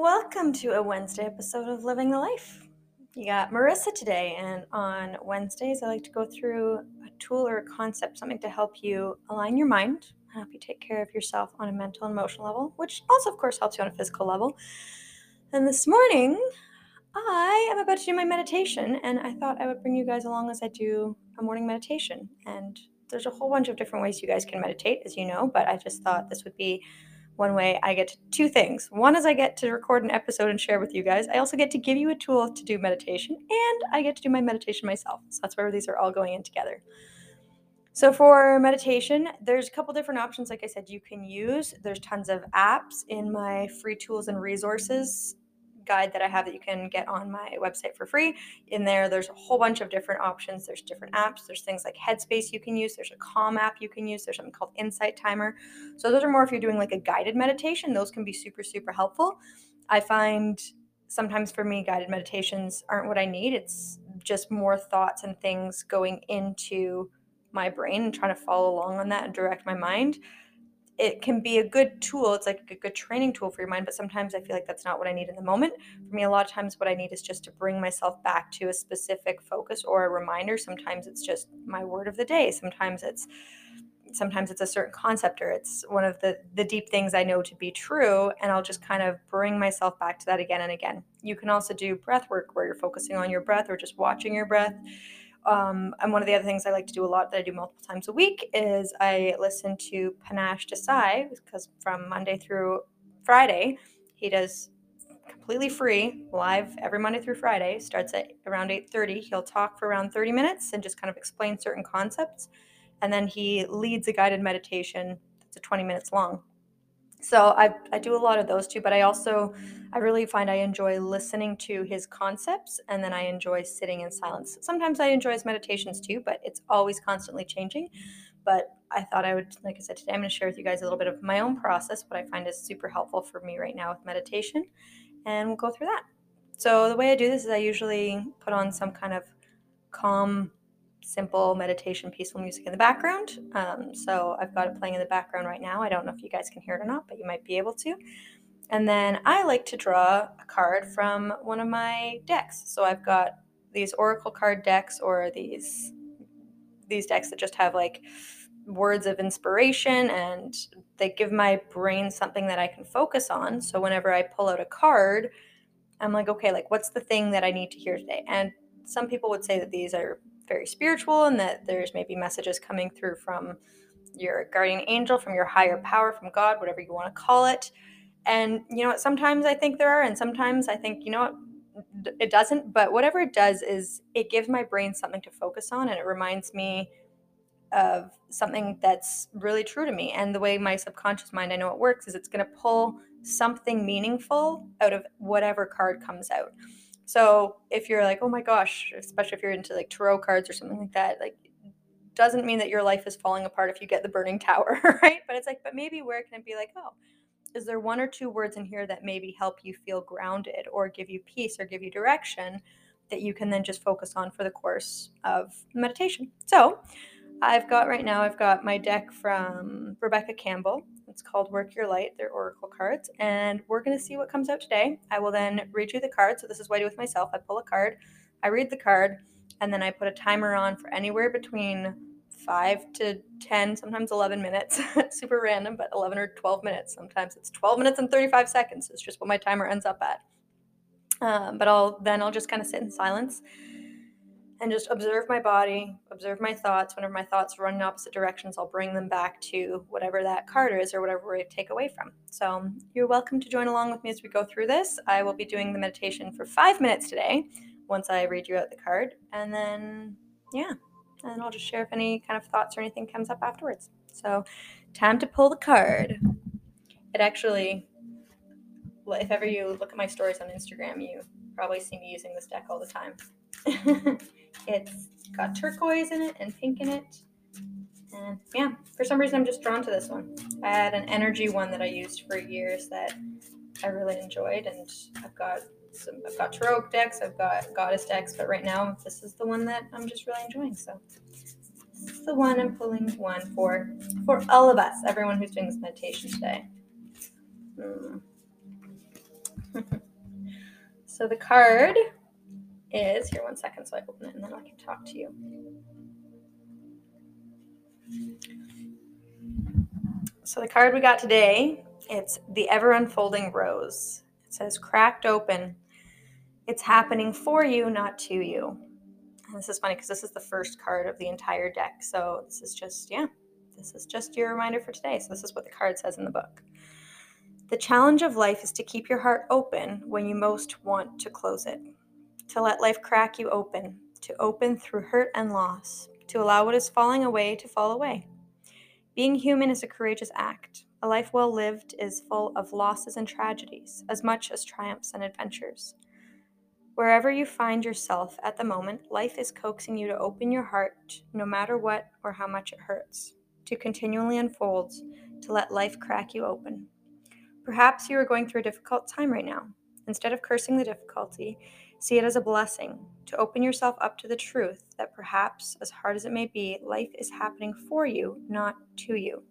Welcome to a Wednesday episode of Living the Life. You got Marissa today, and on Wednesdays, I like to go through a tool or a concept, something to help you align your mind, help you take care of yourself on a mental and emotional level, which also, of course, helps you on a physical level. And this morning, I am about to do my meditation, and I thought I would bring you guys along as I do a morning meditation. And there's a whole bunch of different ways you guys can meditate, as you know, but I just thought this would be one way I get to two things. One is I get to record an episode and share with you guys. I also get to give you a tool to do meditation, and I get to do my meditation myself. So that's where these are all going in together. So for meditation, there's a couple different options, like I said, you can use. There's tons of apps in my free tools and resources guide that I have that you can get on my website for free. In there, there's a whole bunch of different options. There's different apps. There's things like Headspace you can use. There's a Calm app you can use. There's something called Insight Timer. So those are more if you're doing like a guided meditation. Those can be super, super helpful. I find sometimes for me, guided meditations aren't what I need. It's just more thoughts and things going into my brain and trying to follow along on that and direct my mind it can be a good tool. It's like a good training tool for your mind, but sometimes I feel like that's not what I need in the moment. For me, a lot of times what I need is just to bring myself back to a specific focus or a reminder. Sometimes it's just my word of the day. Sometimes it's sometimes it's a certain concept or it's one of the the deep things I know to be true and I'll just kind of bring myself back to that again and again. You can also do breath work where you're focusing on your breath or just watching your breath um, and one of the other things I like to do a lot that I do multiple times a week is I listen to Panache Desai because from Monday through Friday, he does completely free live every Monday through Friday. Starts at around 8:30. He'll talk for around 30 minutes and just kind of explain certain concepts, and then he leads a guided meditation that's a 20 minutes long so I, I do a lot of those too but i also i really find i enjoy listening to his concepts and then i enjoy sitting in silence. Sometimes i enjoy his meditations too but it's always constantly changing. But i thought i would like i said today i'm going to share with you guys a little bit of my own process what i find is super helpful for me right now with meditation and we'll go through that. So the way i do this is i usually put on some kind of calm simple meditation, peaceful music in the background. Um, so I've got it playing in the background right now. I don't know if you guys can hear it or not, but you might be able to. And then I like to draw a card from one of my decks. So I've got these oracle card decks or these these decks that just have like words of inspiration and they give my brain something that I can focus on. So whenever I pull out a card, I'm like, okay, like what's the thing that I need to hear today? And some people would say that these are very spiritual and that there's maybe messages coming through from your guardian angel, from your higher power, from God, whatever you want to call it. And you know what? Sometimes I think there are, and sometimes I think, you know what? It doesn't. But whatever it does is it gives my brain something to focus on and it reminds me of something that's really true to me. And the way my subconscious mind, I know it works, is it's going to pull something meaningful out of whatever card comes out. So if you're like, oh my gosh, especially if you're into like tarot cards or something like that, like doesn't mean that your life is falling apart if you get the burning tower, right? But it's like, but maybe where can it be like, oh, is there one or two words in here that maybe help you feel grounded or give you peace or give you direction that you can then just focus on for the course of meditation? So I've got right now, I've got my deck from Rebecca Campbell. It's called Work Your Light. They're oracle cards, and we're going to see what comes out today. I will then read you the card. So, this is what I do with myself I pull a card, I read the card, and then I put a timer on for anywhere between five to 10, sometimes 11 minutes. Super random, but 11 or 12 minutes. Sometimes it's 12 minutes and 35 seconds. It's just what my timer ends up at. Um, but I'll then I'll just kind of sit in silence and just observe my body, observe my thoughts. Whenever my thoughts run in opposite directions, I'll bring them back to whatever that card is or whatever we take away from. So you're welcome to join along with me as we go through this. I will be doing the meditation for five minutes today once I read you out the card. And then, yeah, and I'll just share if any kind of thoughts or anything comes up afterwards. So, time to pull the card. It actually, if ever you look at my stories on Instagram, you probably see me using this deck all the time. it's got turquoise in it and pink in it. And yeah, for some reason, I'm just drawn to this one. I had an energy one that I used for years that I really enjoyed, and I've got some, I've got tarot decks, I've got goddess decks, but right now this is the one that I'm just really enjoying. So this is the one I'm pulling one for for all of us, everyone who's doing this meditation today. Hmm. so the card is here. One second, so I open it and then I can talk to you. So the card we got today, it's the ever unfolding rose. It says cracked open. It's happening for you, not to you. And this is funny because this is the first card of the entire deck. So this is just, yeah, this is just your reminder for today. So this is what the card says in the book. The challenge of life is to keep your heart open when you most want to close it, to let life crack you open, to open through hurt and loss, to allow what is falling away to fall away. Being human is a courageous act. A life well lived is full of losses and tragedies, as much as triumphs and adventures. Wherever you find yourself at the moment, life is coaxing you to open your heart, no matter what or how much it hurts, to continually unfold, to let life crack you open. Perhaps you are going through a difficult time right now. Instead of cursing the difficulty, see it as a blessing to open yourself up to the truth that perhaps, as hard as it may be, life is happening for you, not to you.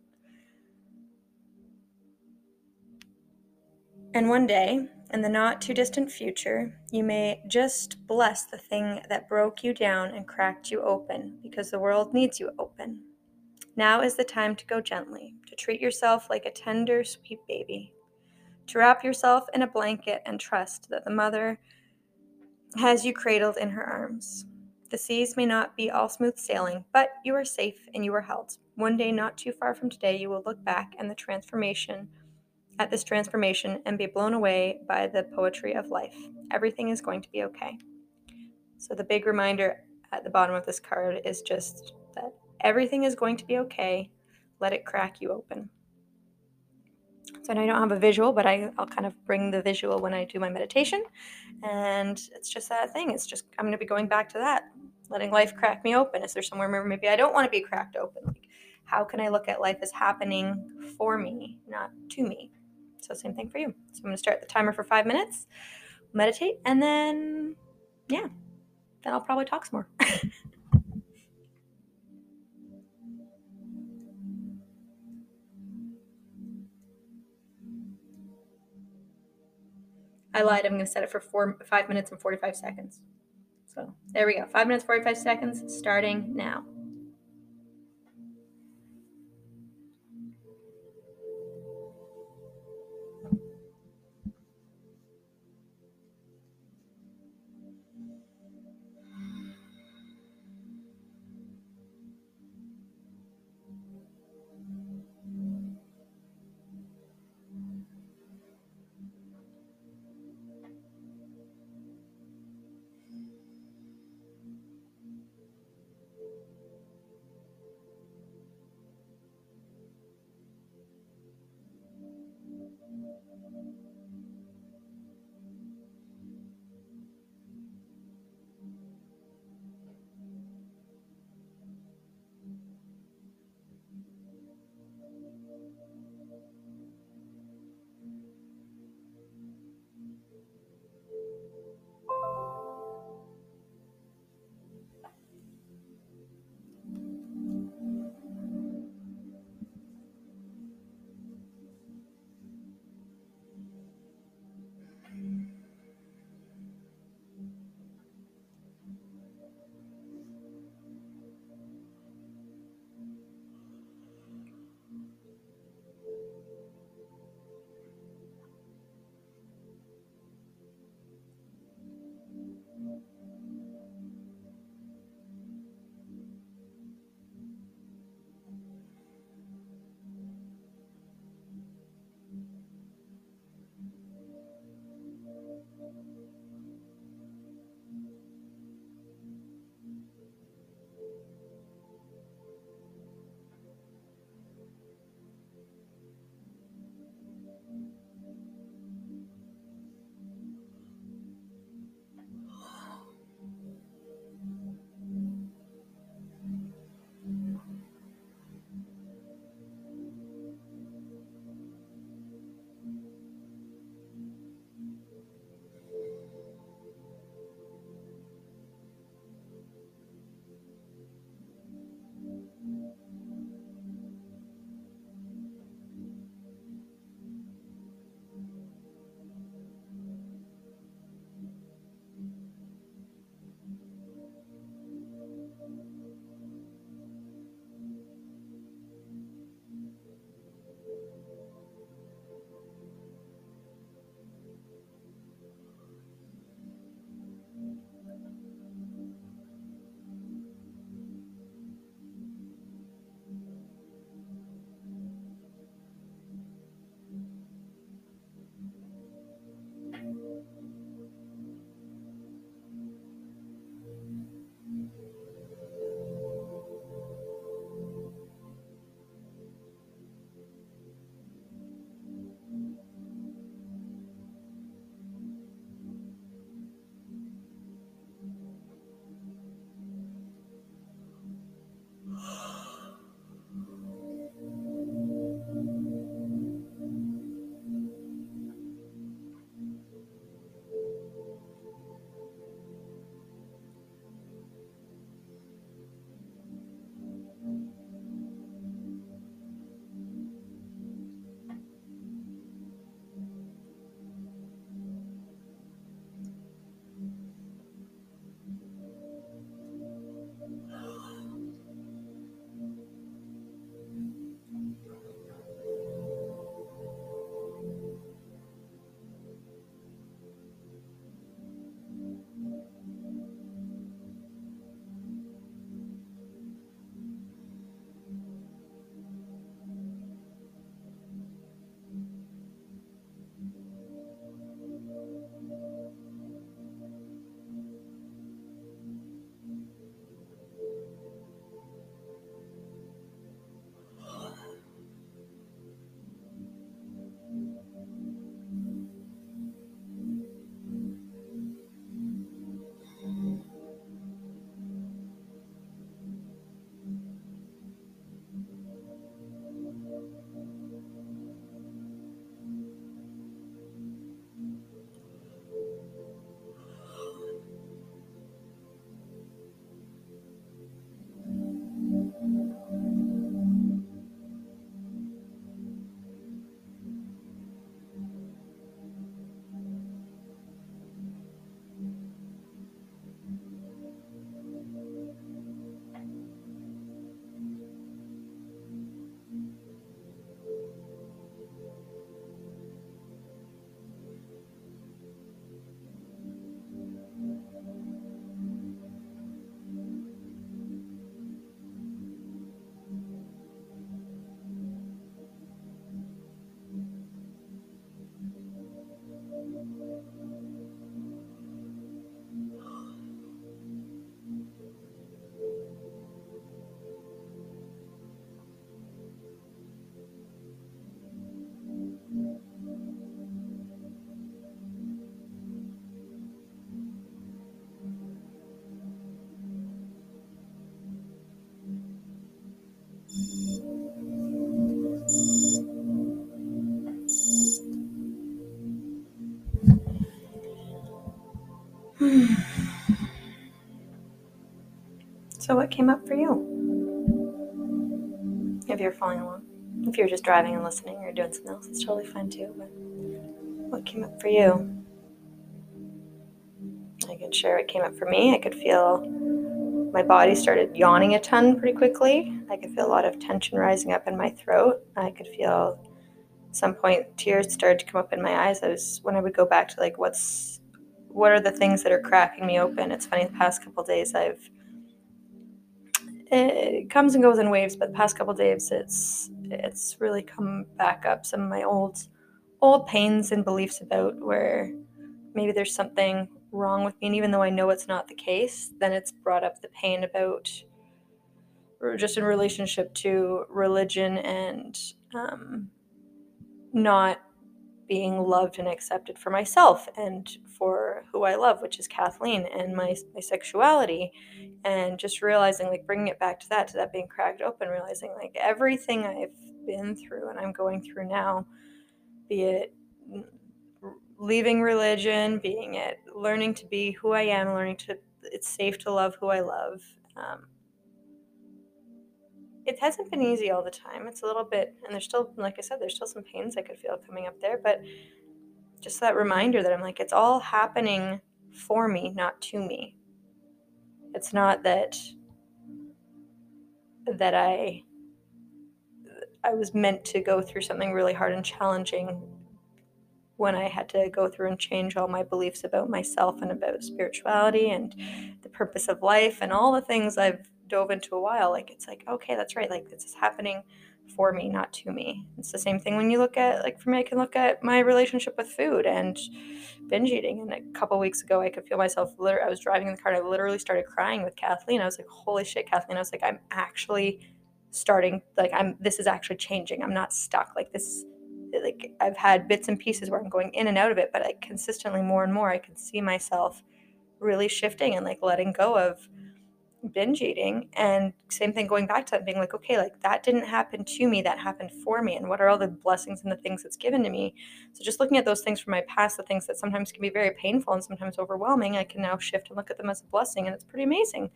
And one day, in the not too distant future, you may just bless the thing that broke you down and cracked you open because the world needs you open. Now is the time to go gently, to treat yourself like a tender, sweet baby, to wrap yourself in a blanket and trust that the mother has you cradled in her arms. The seas may not be all smooth sailing, but you are safe and you are held. One day, not too far from today, you will look back and the transformation at this transformation and be blown away by the poetry of life. Everything is going to be okay. So, the big reminder at the bottom of this card is just that everything is going to be okay. Let it crack you open. So, I don't have a visual, but I, I'll kind of bring the visual when I do my meditation. And it's just that thing. It's just, I'm going to be going back to that, letting life crack me open. Is there somewhere where maybe I don't want to be cracked open? Like, how can I look at life as happening for me, not to me? So same thing for you. So I'm going to start the timer for five minutes, meditate, and then, yeah, then I'll probably talk some more. I lied. I'm going to set it for four, five minutes and 45 seconds. So there we go. Five minutes, 45 seconds, starting now. So, what came up for you? If you're following along, if you're just driving and listening or doing something else, it's totally fine too. But what came up for you? I can share what came up for me. I could feel my body started yawning a ton pretty quickly. I could feel a lot of tension rising up in my throat. I could feel some point tears started to come up in my eyes. I was when I would go back to like what's what are the things that are cracking me open. It's funny the past couple days I've it comes and goes in waves, but the past couple days it's it's really come back up. Some of my old old pains and beliefs about where maybe there's something wrong with me and even though I know it's not the case, then it's brought up the pain about just in relationship to religion and um, not being loved and accepted for myself. And for who I love, which is Kathleen and my, my sexuality. And just realizing, like, bringing it back to that, to that being cracked open, realizing, like, everything I've been through and I'm going through now, be it leaving religion, being it learning to be who I am, learning to, it's safe to love who I love. Um, it hasn't been easy all the time. It's a little bit, and there's still, like I said, there's still some pains I could feel coming up there, but just that reminder that I'm like, it's all happening for me, not to me. It's not that that I I was meant to go through something really hard and challenging when I had to go through and change all my beliefs about myself and about spirituality and the purpose of life and all the things I've dove into a while, like it's like, okay, that's right. Like this is happening for me, not to me. It's the same thing when you look at, like for me, I can look at my relationship with food and binge eating. And a couple weeks ago, I could feel myself. Literally, I was driving in the car, and I literally started crying with Kathleen. I was like, "Holy shit, Kathleen!" I was like, "I'm actually starting. Like, I'm. This is actually changing. I'm not stuck. Like this. Like I've had bits and pieces where I'm going in and out of it, but I consistently more and more, I can see myself really shifting and like letting go of." Binge eating and same thing going back to that being like okay like that didn't happen to me that happened for me and what are all the blessings and the things that's given to me? So just looking at those things from my past the things that sometimes can be very painful and sometimes overwhelming i can now shift and look at them as a blessing and it's pretty amazing.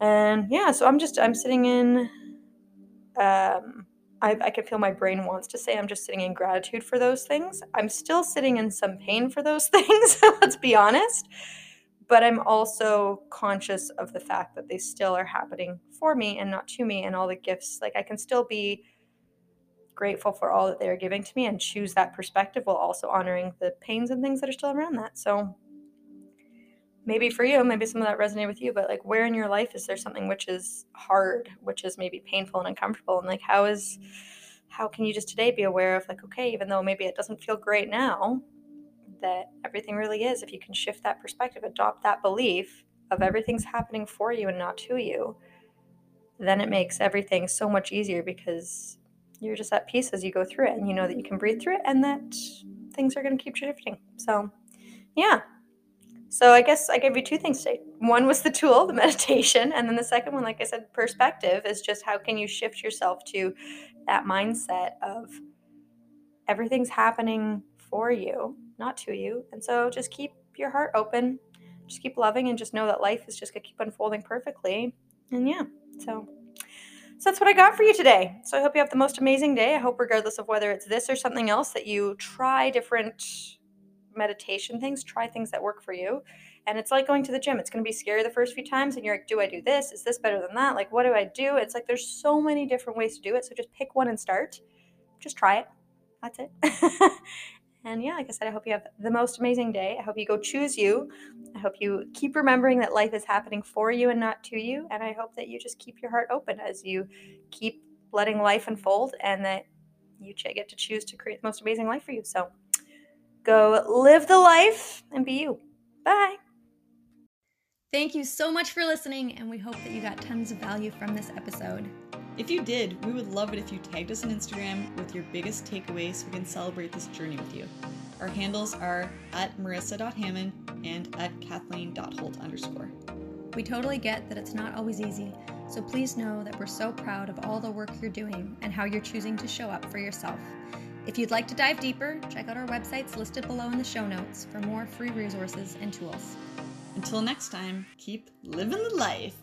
And yeah so i'm just i'm sitting in um I, I can feel my brain wants to say I'm just sitting in gratitude for those things. I'm still sitting in some pain for those things, let's be honest but I'm also conscious of the fact that they still are happening for me and not to me and all the gifts. Like I can still be grateful for all that they are giving to me and choose that perspective while also honoring the pains and things that are still around that. So maybe for you, maybe some of that resonate with you, but like where in your life is there something which is hard, which is maybe painful and uncomfortable? And like how is how can you just today be aware of like, okay, even though maybe it doesn't feel great now, that everything really is, if you can shift that perspective, adopt that belief of everything's happening for you and not to you, then it makes everything so much easier because you're just at peace as you go through it and you know that you can breathe through it and that things are going to keep shifting. So, yeah. So, I guess I gave you two things today. One was the tool, the meditation. And then the second one, like I said, perspective is just how can you shift yourself to that mindset of everything's happening for you not to you. And so just keep your heart open, just keep loving, and just know that life is just gonna keep unfolding perfectly. And yeah, so. So that's what I got for you today. So I hope you have the most amazing day. I hope, regardless of whether it's this or something else, that you try different meditation things, try things that work for you. And it's like going to the gym. It's going to be scary the first few times. And you're like, do I do this? Is this better than that? Like, what do I do? It's like there's so many different ways to do it. So just pick one and start. Just try it. That's it. And yeah, like I said, I hope you have the most amazing day. I hope you go choose you. I hope you keep remembering that life is happening for you and not to you. And I hope that you just keep your heart open as you keep letting life unfold and that you get to choose to create the most amazing life for you. So, Go live the life and be you. Bye. Thank you so much for listening, and we hope that you got tons of value from this episode. If you did, we would love it if you tagged us on Instagram with your biggest takeaway so we can celebrate this journey with you. Our handles are at marissa.hamon and at kathleen.holt underscore. We totally get that it's not always easy, so please know that we're so proud of all the work you're doing and how you're choosing to show up for yourself. If you'd like to dive deeper, check out our websites listed below in the show notes for more free resources and tools. Until next time, keep living the life.